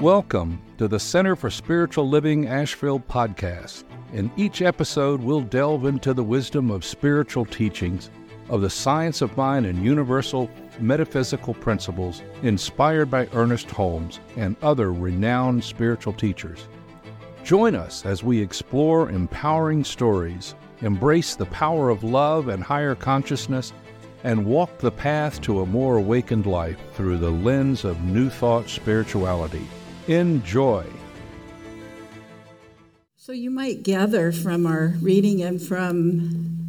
Welcome to the Center for Spiritual Living Asheville podcast. In each episode, we'll delve into the wisdom of spiritual teachings, of the science of mind, and universal metaphysical principles inspired by Ernest Holmes and other renowned spiritual teachers. Join us as we explore empowering stories, embrace the power of love and higher consciousness, and walk the path to a more awakened life through the lens of New Thought spirituality. Enjoy. So, you might gather from our reading and from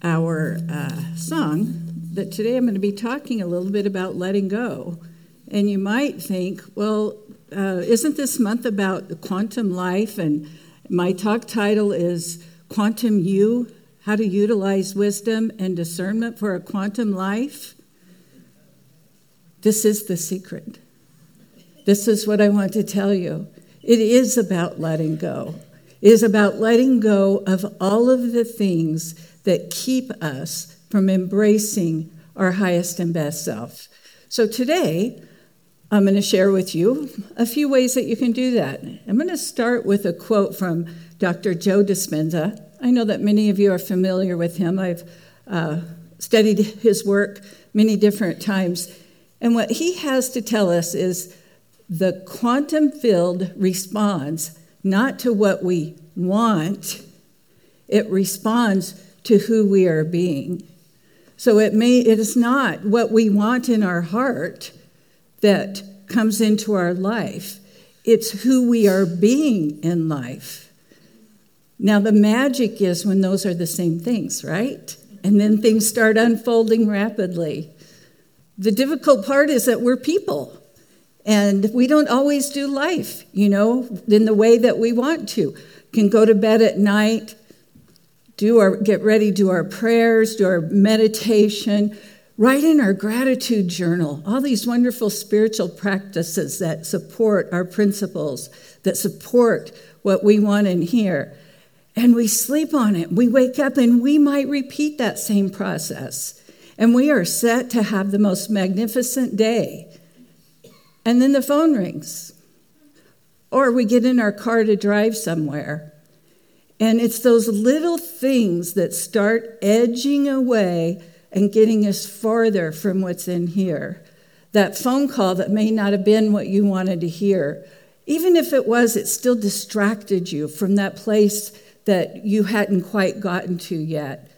our uh, song that today I'm going to be talking a little bit about letting go. And you might think, well, uh, isn't this month about quantum life? And my talk title is Quantum You How to Utilize Wisdom and Discernment for a Quantum Life. This is the secret. This is what I want to tell you. It is about letting go. It is about letting go of all of the things that keep us from embracing our highest and best self. So today, I'm going to share with you a few ways that you can do that. I'm going to start with a quote from Dr. Joe Dispenza. I know that many of you are familiar with him. I've uh, studied his work many different times. And what he has to tell us is the quantum field responds not to what we want, it responds to who we are being. So it may it is not what we want in our heart that comes into our life. It's who we are being in life. Now the magic is when those are the same things, right? And then things start unfolding rapidly. The difficult part is that we're people. And we don't always do life, you know, in the way that we want to. Can go to bed at night, do our get ready, do our prayers, do our meditation, write in our gratitude journal, all these wonderful spiritual practices that support our principles, that support what we want and hear. And we sleep on it. We wake up and we might repeat that same process. And we are set to have the most magnificent day and then the phone rings. Or we get in our car to drive somewhere. And it's those little things that start edging away and getting us farther from what's in here. That phone call that may not have been what you wanted to hear. Even if it was, it still distracted you from that place that you hadn't quite gotten to yet.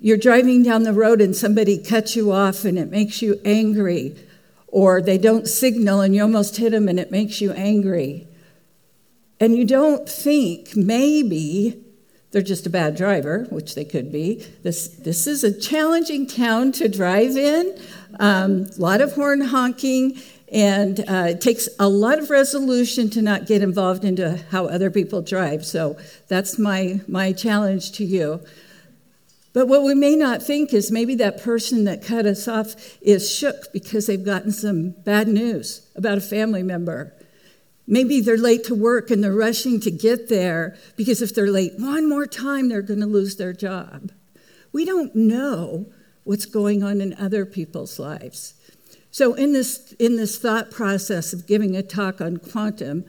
You're driving down the road and somebody cuts you off and it makes you angry or they don't signal and you almost hit them and it makes you angry. And you don't think maybe they're just a bad driver, which they could be. This, this is a challenging town to drive in, um, a lot of horn honking, and uh, it takes a lot of resolution to not get involved into how other people drive. So that's my, my challenge to you. But what we may not think is maybe that person that cut us off is shook because they've gotten some bad news about a family member. Maybe they're late to work and they're rushing to get there because if they're late one more time, they're going to lose their job. We don't know what's going on in other people's lives. So, in this, in this thought process of giving a talk on quantum,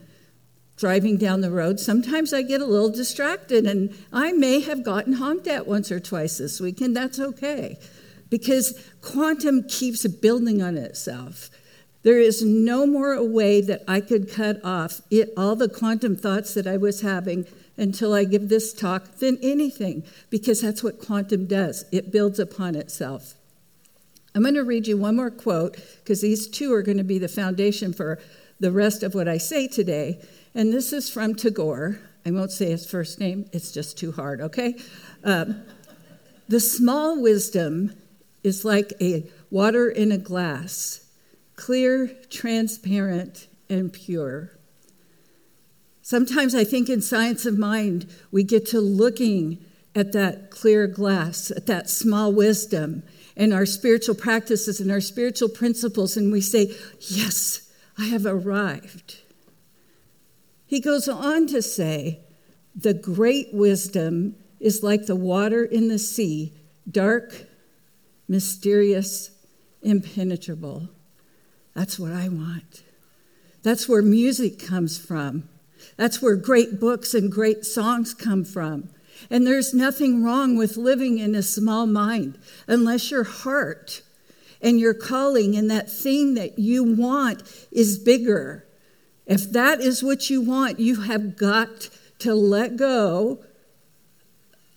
driving down the road, sometimes I get a little distracted and I may have gotten honked at once or twice this week, and that's okay because quantum keeps building on itself. There is no more a way that I could cut off it, all the quantum thoughts that I was having until I give this talk than anything, because that's what quantum does. It builds upon itself. I'm going to read you one more quote because these two are going to be the foundation for the rest of what I say today. And this is from Tagore. I won't say his first name, it's just too hard, okay? Um, the small wisdom is like a water in a glass, clear, transparent, and pure. Sometimes I think in science of mind, we get to looking at that clear glass, at that small wisdom, and our spiritual practices and our spiritual principles, and we say, Yes, I have arrived. He goes on to say, the great wisdom is like the water in the sea, dark, mysterious, impenetrable. That's what I want. That's where music comes from. That's where great books and great songs come from. And there's nothing wrong with living in a small mind unless your heart and your calling and that thing that you want is bigger. If that is what you want, you have got to let go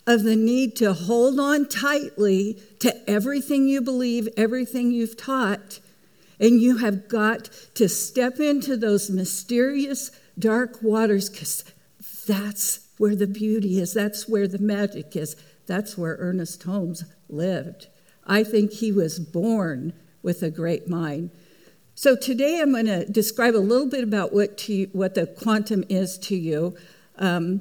of the need to hold on tightly to everything you believe, everything you've taught, and you have got to step into those mysterious dark waters because that's where the beauty is, that's where the magic is, that's where Ernest Holmes lived. I think he was born with a great mind. So today I'm going to describe a little bit about what, you, what the quantum is to you. Um,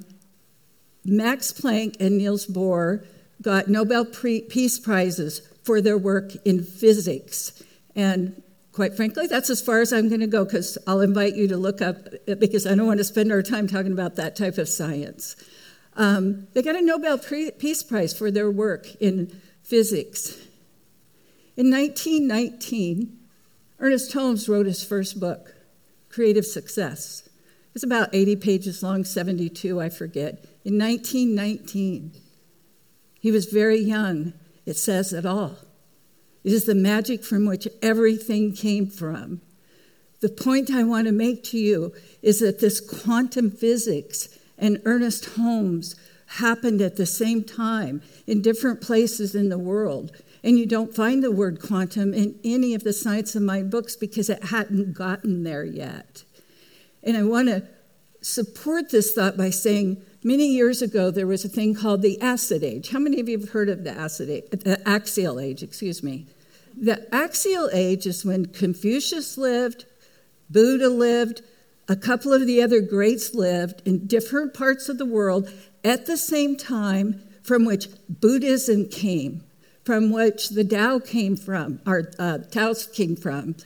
Max Planck and Niels Bohr got Nobel Peace Prizes for their work in physics. And quite frankly, that's as far as I'm going to go because I'll invite you to look up because I don't want to spend our time talking about that type of science. Um, they got a Nobel Peace Prize for their work in physics. In 1919, Ernest Holmes wrote his first book, Creative Success. It's about 80 pages long, 72, I forget. In 1919, he was very young. It says it all. It is the magic from which everything came from. The point I want to make to you is that this quantum physics and Ernest Holmes happened at the same time in different places in the world. And you don't find the word quantum in any of the science of mind books because it hadn't gotten there yet. And I want to support this thought by saying many years ago there was a thing called the acid age. How many of you have heard of the acid age, the axial age, excuse me? The axial age is when Confucius lived, Buddha lived, a couple of the other greats lived in different parts of the world at the same time from which Buddhism came from which the Tao came from, or uh, Tao's came from,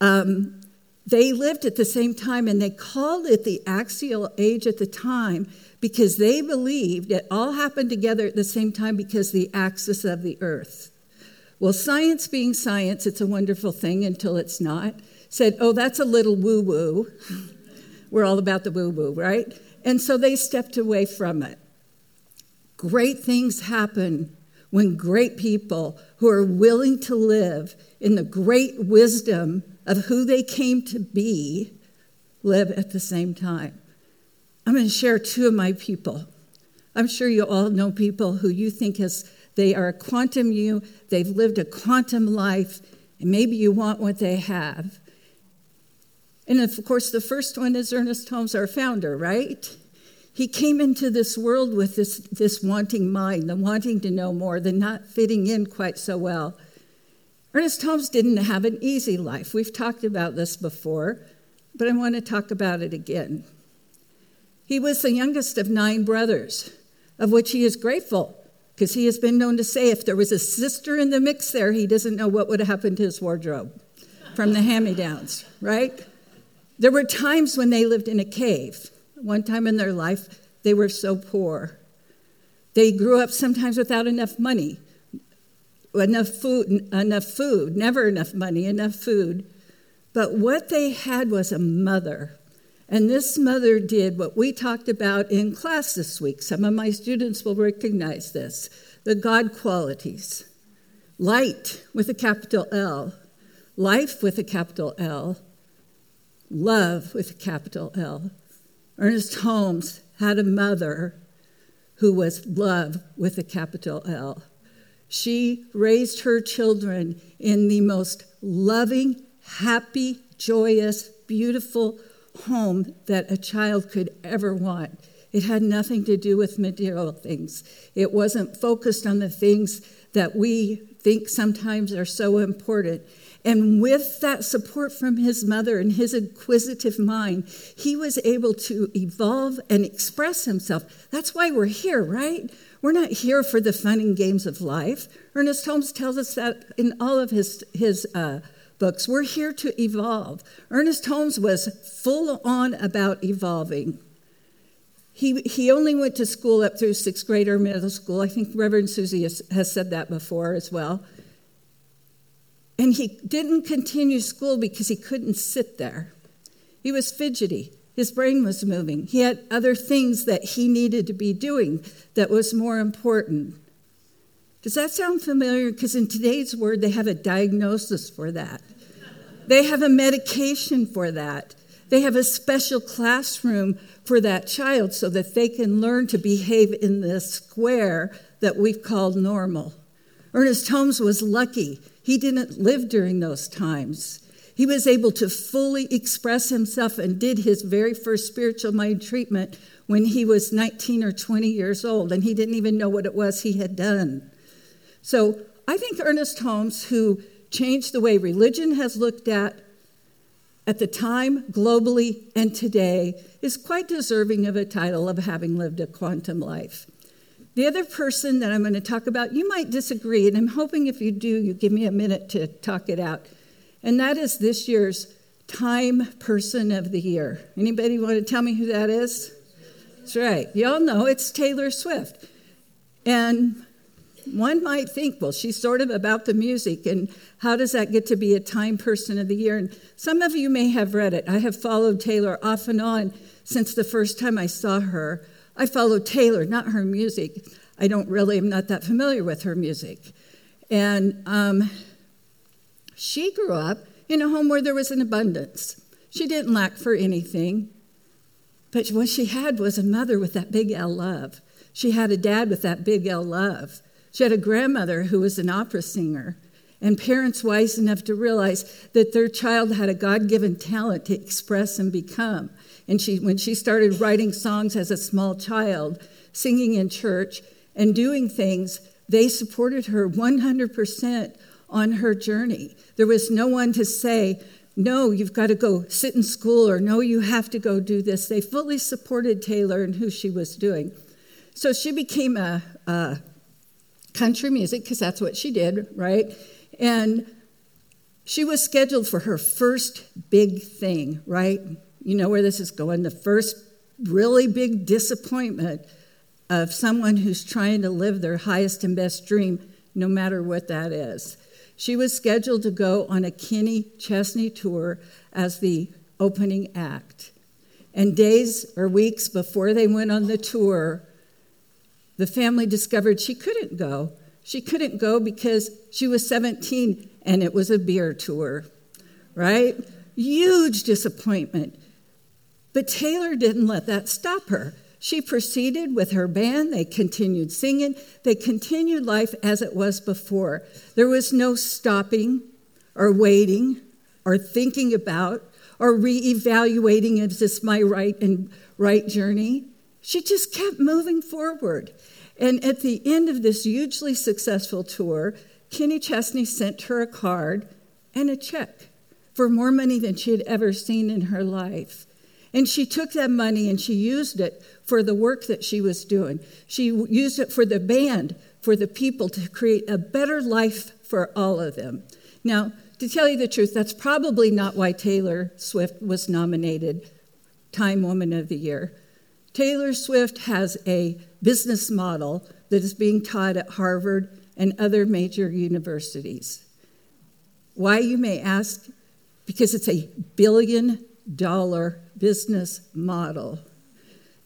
um, they lived at the same time and they called it the axial age at the time because they believed it all happened together at the same time because the axis of the earth. Well, science being science, it's a wonderful thing until it's not, said, oh, that's a little woo woo. We're all about the woo woo, right? And so they stepped away from it. Great things happen when great people who are willing to live in the great wisdom of who they came to be live at the same time. I'm going to share two of my people. I'm sure you all know people who you think as they are a quantum you, they've lived a quantum life, and maybe you want what they have. And of course, the first one is Ernest Holmes, our founder, right? He came into this world with this, this wanting mind, the wanting to know more, the not fitting in quite so well. Ernest Holmes didn't have an easy life. We've talked about this before, but I want to talk about it again. He was the youngest of nine brothers, of which he is grateful, because he has been known to say if there was a sister in the mix there, he doesn't know what would have happened to his wardrobe from the hand me downs, right? There were times when they lived in a cave. One time in their life, they were so poor. They grew up sometimes without enough money, enough food, enough food, never enough money, enough food. But what they had was a mother. And this mother did what we talked about in class this week. Some of my students will recognize this the God qualities light with a capital L, life with a capital L, love with a capital L. Ernest Holmes had a mother who was love with a capital L. She raised her children in the most loving, happy, joyous, beautiful home that a child could ever want. It had nothing to do with material things. It wasn't focused on the things that we think sometimes are so important. And with that support from his mother and his inquisitive mind, he was able to evolve and express himself. That's why we're here, right? We're not here for the fun and games of life. Ernest Holmes tells us that in all of his, his uh, books. We're here to evolve. Ernest Holmes was full on about evolving. He, he only went to school up through sixth grade or middle school. I think Reverend Susie has, has said that before as well. And he didn't continue school because he couldn't sit there. He was fidgety. His brain was moving. He had other things that he needed to be doing that was more important. Does that sound familiar? Because in today's word, they have a diagnosis for that. They have a medication for that. They have a special classroom for that child so that they can learn to behave in this square that we've called normal. Ernest Holmes was lucky. He didn't live during those times. He was able to fully express himself and did his very first spiritual mind treatment when he was 19 or 20 years old, and he didn't even know what it was he had done. So I think Ernest Holmes, who changed the way religion has looked at at the time, globally, and today, is quite deserving of a title of having lived a quantum life. The other person that I'm going to talk about, you might disagree, and I'm hoping if you do, you give me a minute to talk it out and that is this year's Time Person of the Year. Anybody want to tell me who that is? That's right. Y'all know it's Taylor Swift. And one might think, well, she's sort of about the music, and how does that get to be a Time Person of the Year? And some of you may have read it. I have followed Taylor off and on since the first time I saw her. I followed Taylor, not her music. I don't really, I'm not that familiar with her music. And um, she grew up in a home where there was an abundance. She didn't lack for anything. But what she had was a mother with that big L love. She had a dad with that big L love. She had a grandmother who was an opera singer, and parents wise enough to realize that their child had a God given talent to express and become. And she, when she started writing songs as a small child, singing in church, and doing things, they supported her 100% on her journey. There was no one to say, no, you've got to go sit in school, or no, you have to go do this. They fully supported Taylor and who she was doing. So she became a, a country music, because that's what she did, right? And she was scheduled for her first big thing, right? You know where this is going. The first really big disappointment of someone who's trying to live their highest and best dream, no matter what that is. She was scheduled to go on a Kenny Chesney tour as the opening act. And days or weeks before they went on the tour, the family discovered she couldn't go. She couldn't go because she was 17 and it was a beer tour, right? Huge disappointment. But Taylor didn't let that stop her. She proceeded with her band. They continued singing. They continued life as it was before. There was no stopping or waiting or thinking about or reevaluating is this my right and right journey? She just kept moving forward. And at the end of this hugely successful tour, Kenny Chesney sent her a card and a check for more money than she had ever seen in her life. And she took that money and she used it for the work that she was doing. She used it for the band, for the people to create a better life for all of them. Now, to tell you the truth, that's probably not why Taylor Swift was nominated Time Woman of the Year. Taylor Swift has a business model that is being taught at Harvard and other major universities. Why, you may ask? Because it's a billion dollar business model.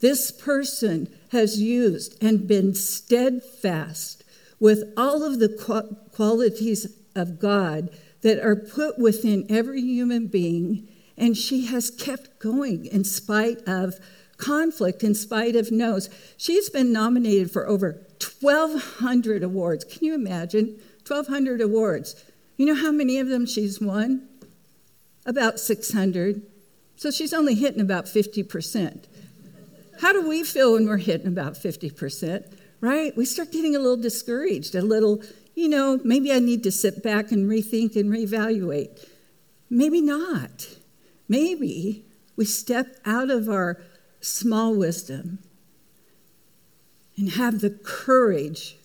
This person has used and been steadfast with all of the qualities of God that are put within every human being, and she has kept going in spite of conflict, in spite of no's. She's been nominated for over 1,200 awards. Can you imagine? 1,200 awards. You know how many of them she's won? About 600. So she's only hitting about 50%. How do we feel when we're hitting about 50%? Right? We start getting a little discouraged, a little, you know, maybe I need to sit back and rethink and reevaluate. Maybe not. Maybe we step out of our small wisdom and have the courage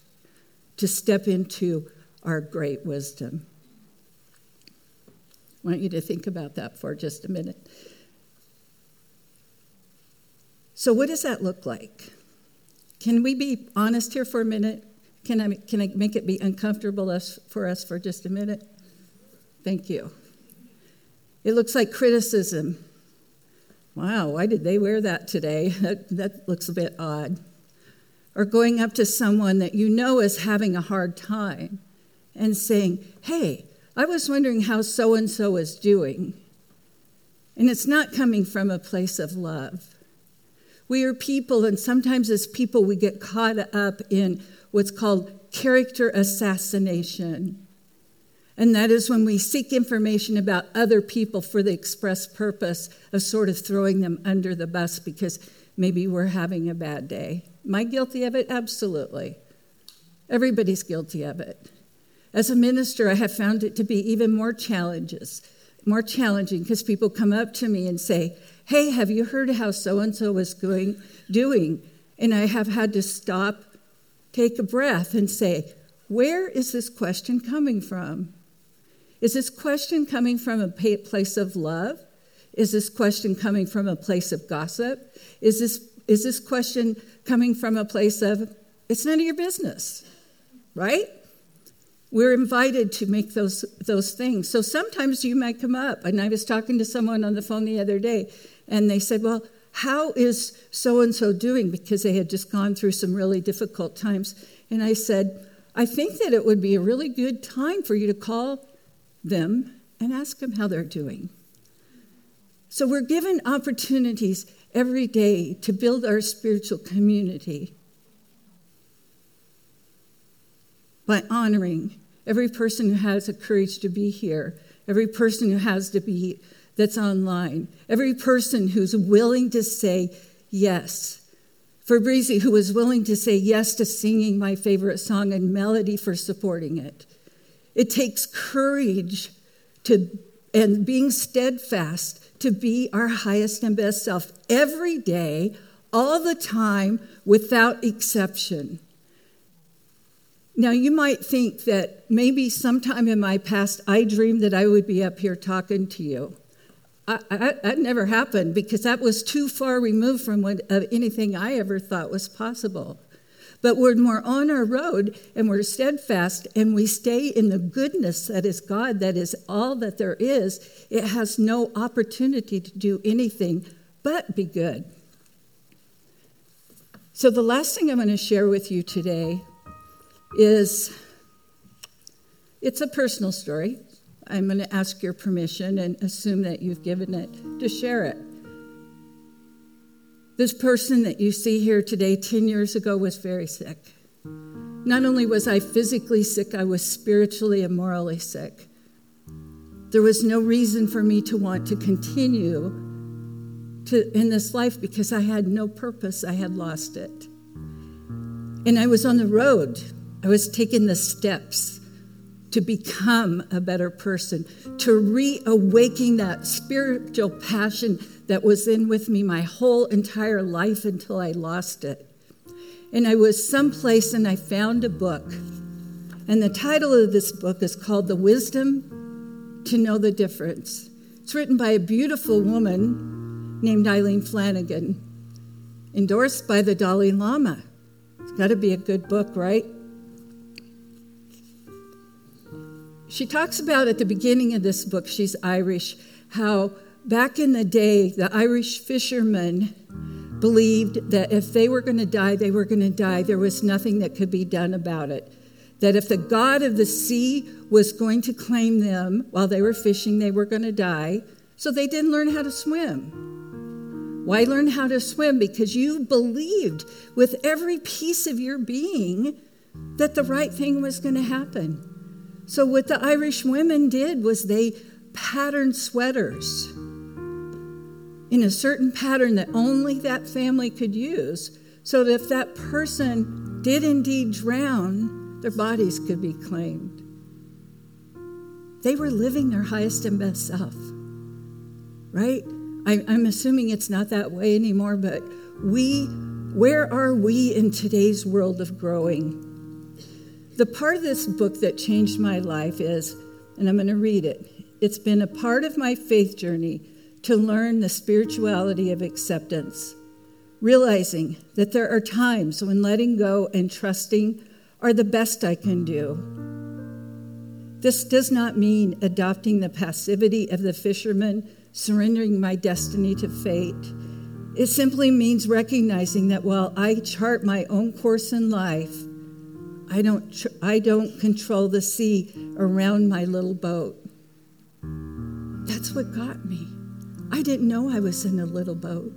to step into our great wisdom. I want you to think about that for just a minute. So, what does that look like? Can we be honest here for a minute? Can I, can I make it be uncomfortable for us for just a minute? Thank you. It looks like criticism, Wow, why did they wear that today? That, that looks a bit odd. Or going up to someone that you know is having a hard time and saying, Hey, I was wondering how so and so is doing. And it's not coming from a place of love. We are people, and sometimes as people, we get caught up in what's called character assassination. And that is when we seek information about other people for the express purpose of sort of throwing them under the bus because maybe we're having a bad day. Am I guilty of it? Absolutely. Everybody's guilty of it. As a minister, I have found it to be even more challenges, more challenging because people come up to me and say, "Hey, have you heard how so and so is going doing?" And I have had to stop, take a breath, and say, "Where is this question coming from? Is this question coming from a place of love? Is this question coming from a place of gossip? Is this is this question coming from a place of it's none of your business?" Right? we're invited to make those, those things. So sometimes you might come up. And I was talking to someone on the phone the other day, and they said, Well, how is so and so doing? Because they had just gone through some really difficult times. And I said, I think that it would be a really good time for you to call them and ask them how they're doing. So we're given opportunities every day to build our spiritual community by honoring every person who has the courage to be here, every person who has to be that's online, every person who's willing to say yes. For Breezy, who was willing to say yes to singing my favorite song and Melody for supporting it. It takes courage to and being steadfast to be our highest and best self every day, all the time, without exception. Now, you might think that maybe sometime in my past I dreamed that I would be up here talking to you. I, I, that never happened because that was too far removed from what, anything I ever thought was possible. But when we're on our road and we're steadfast and we stay in the goodness that is God, that is all that there is, it has no opportunity to do anything but be good. So, the last thing I'm going to share with you today is it's a personal story. I'm going to ask your permission and assume that you've given it to share it. This person that you see here today, 10 years ago, was very sick. Not only was I physically sick, I was spiritually and morally sick. There was no reason for me to want to continue to, in this life because I had no purpose. I had lost it. And I was on the road I was taking the steps to become a better person, to reawaken that spiritual passion that was in with me my whole entire life until I lost it. And I was someplace and I found a book. And the title of this book is called The Wisdom to Know the Difference. It's written by a beautiful woman named Eileen Flanagan, endorsed by the Dalai Lama. It's got to be a good book, right? She talks about at the beginning of this book, she's Irish, how back in the day, the Irish fishermen believed that if they were going to die, they were going to die. There was nothing that could be done about it. That if the God of the sea was going to claim them while they were fishing, they were going to die. So they didn't learn how to swim. Why learn how to swim? Because you believed with every piece of your being that the right thing was going to happen. So, what the Irish women did was they patterned sweaters in a certain pattern that only that family could use, so that if that person did indeed drown, their bodies could be claimed. They were living their highest and best self, right? I, I'm assuming it's not that way anymore, but we, where are we in today's world of growing? The part of this book that changed my life is, and I'm going to read it, it's been a part of my faith journey to learn the spirituality of acceptance, realizing that there are times when letting go and trusting are the best I can do. This does not mean adopting the passivity of the fisherman, surrendering my destiny to fate. It simply means recognizing that while I chart my own course in life, I don't, tr- I don't control the sea around my little boat. That's what got me. I didn't know I was in a little boat.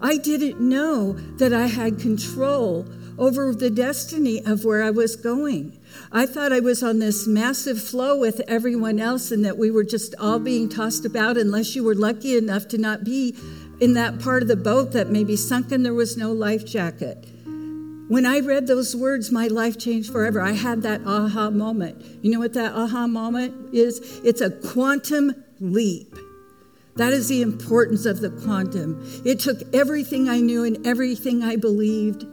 I didn't know that I had control over the destiny of where I was going. I thought I was on this massive flow with everyone else and that we were just all being tossed about unless you were lucky enough to not be in that part of the boat that maybe sunk and there was no life jacket. When I read those words, my life changed forever. I had that aha moment. You know what that aha moment is? It's a quantum leap. That is the importance of the quantum. It took everything I knew and everything I believed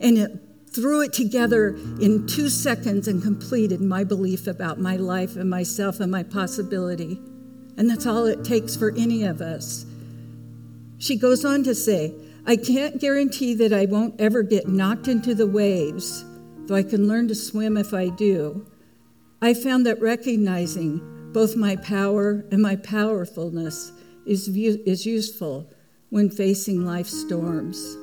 and it threw it together in two seconds and completed my belief about my life and myself and my possibility. And that's all it takes for any of us. She goes on to say, I can't guarantee that I won't ever get knocked into the waves, though I can learn to swim if I do. I found that recognizing both my power and my powerfulness is, is useful when facing life's storms.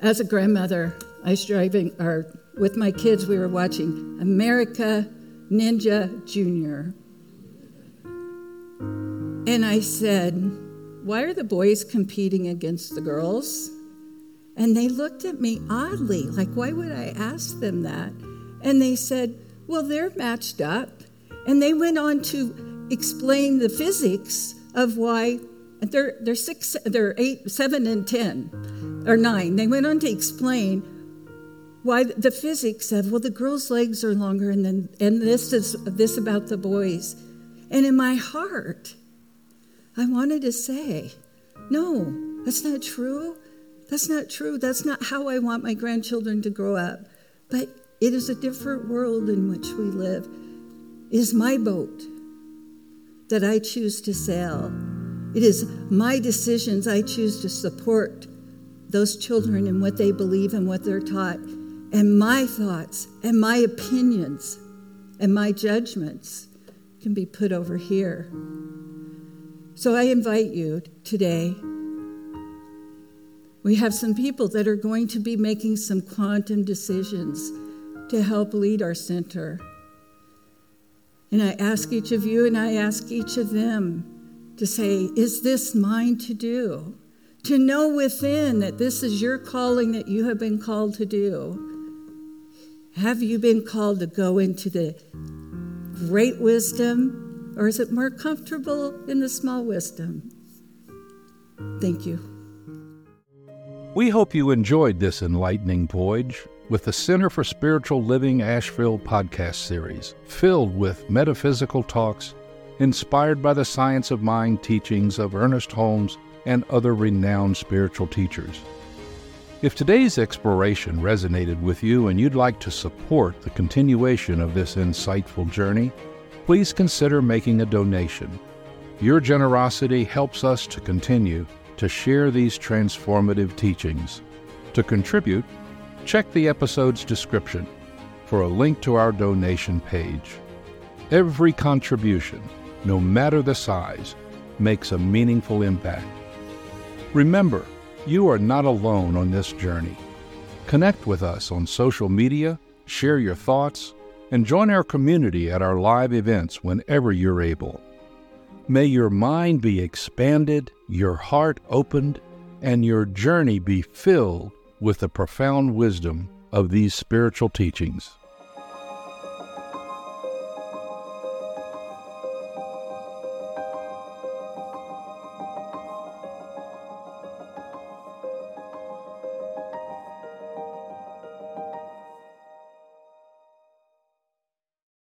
As a grandmother, I was driving, or with my kids, we were watching America Ninja Junior. And I said, Why are the boys competing against the girls? And they looked at me oddly, like, Why would I ask them that? And they said, Well, they're matched up. And they went on to explain the physics of why they're, they're six, they're eight, seven, and ten or nine, they went on to explain why the physics of well the girls' legs are longer and then and this is this about the boys. And in my heart, I wanted to say, no, that's not true. That's not true. That's not how I want my grandchildren to grow up. But it is a different world in which we live. It is my boat that I choose to sell. It is my decisions I choose to support those children and what they believe and what they're taught, and my thoughts and my opinions and my judgments can be put over here. So I invite you today. We have some people that are going to be making some quantum decisions to help lead our center. And I ask each of you and I ask each of them to say, Is this mine to do? to know within that this is your calling that you have been called to do. Have you been called to go into the great wisdom, or is it more comfortable in the small wisdom? Thank you. We hope you enjoyed this enlightening voyage with the Center for Spiritual Living Asheville podcast series, filled with metaphysical talks inspired by the science of mind teachings of Ernest Holmes and other renowned spiritual teachers. If today's exploration resonated with you and you'd like to support the continuation of this insightful journey, please consider making a donation. Your generosity helps us to continue to share these transformative teachings. To contribute, check the episode's description for a link to our donation page. Every contribution, no matter the size, makes a meaningful impact. Remember, you are not alone on this journey. Connect with us on social media, share your thoughts, and join our community at our live events whenever you're able. May your mind be expanded, your heart opened, and your journey be filled with the profound wisdom of these spiritual teachings.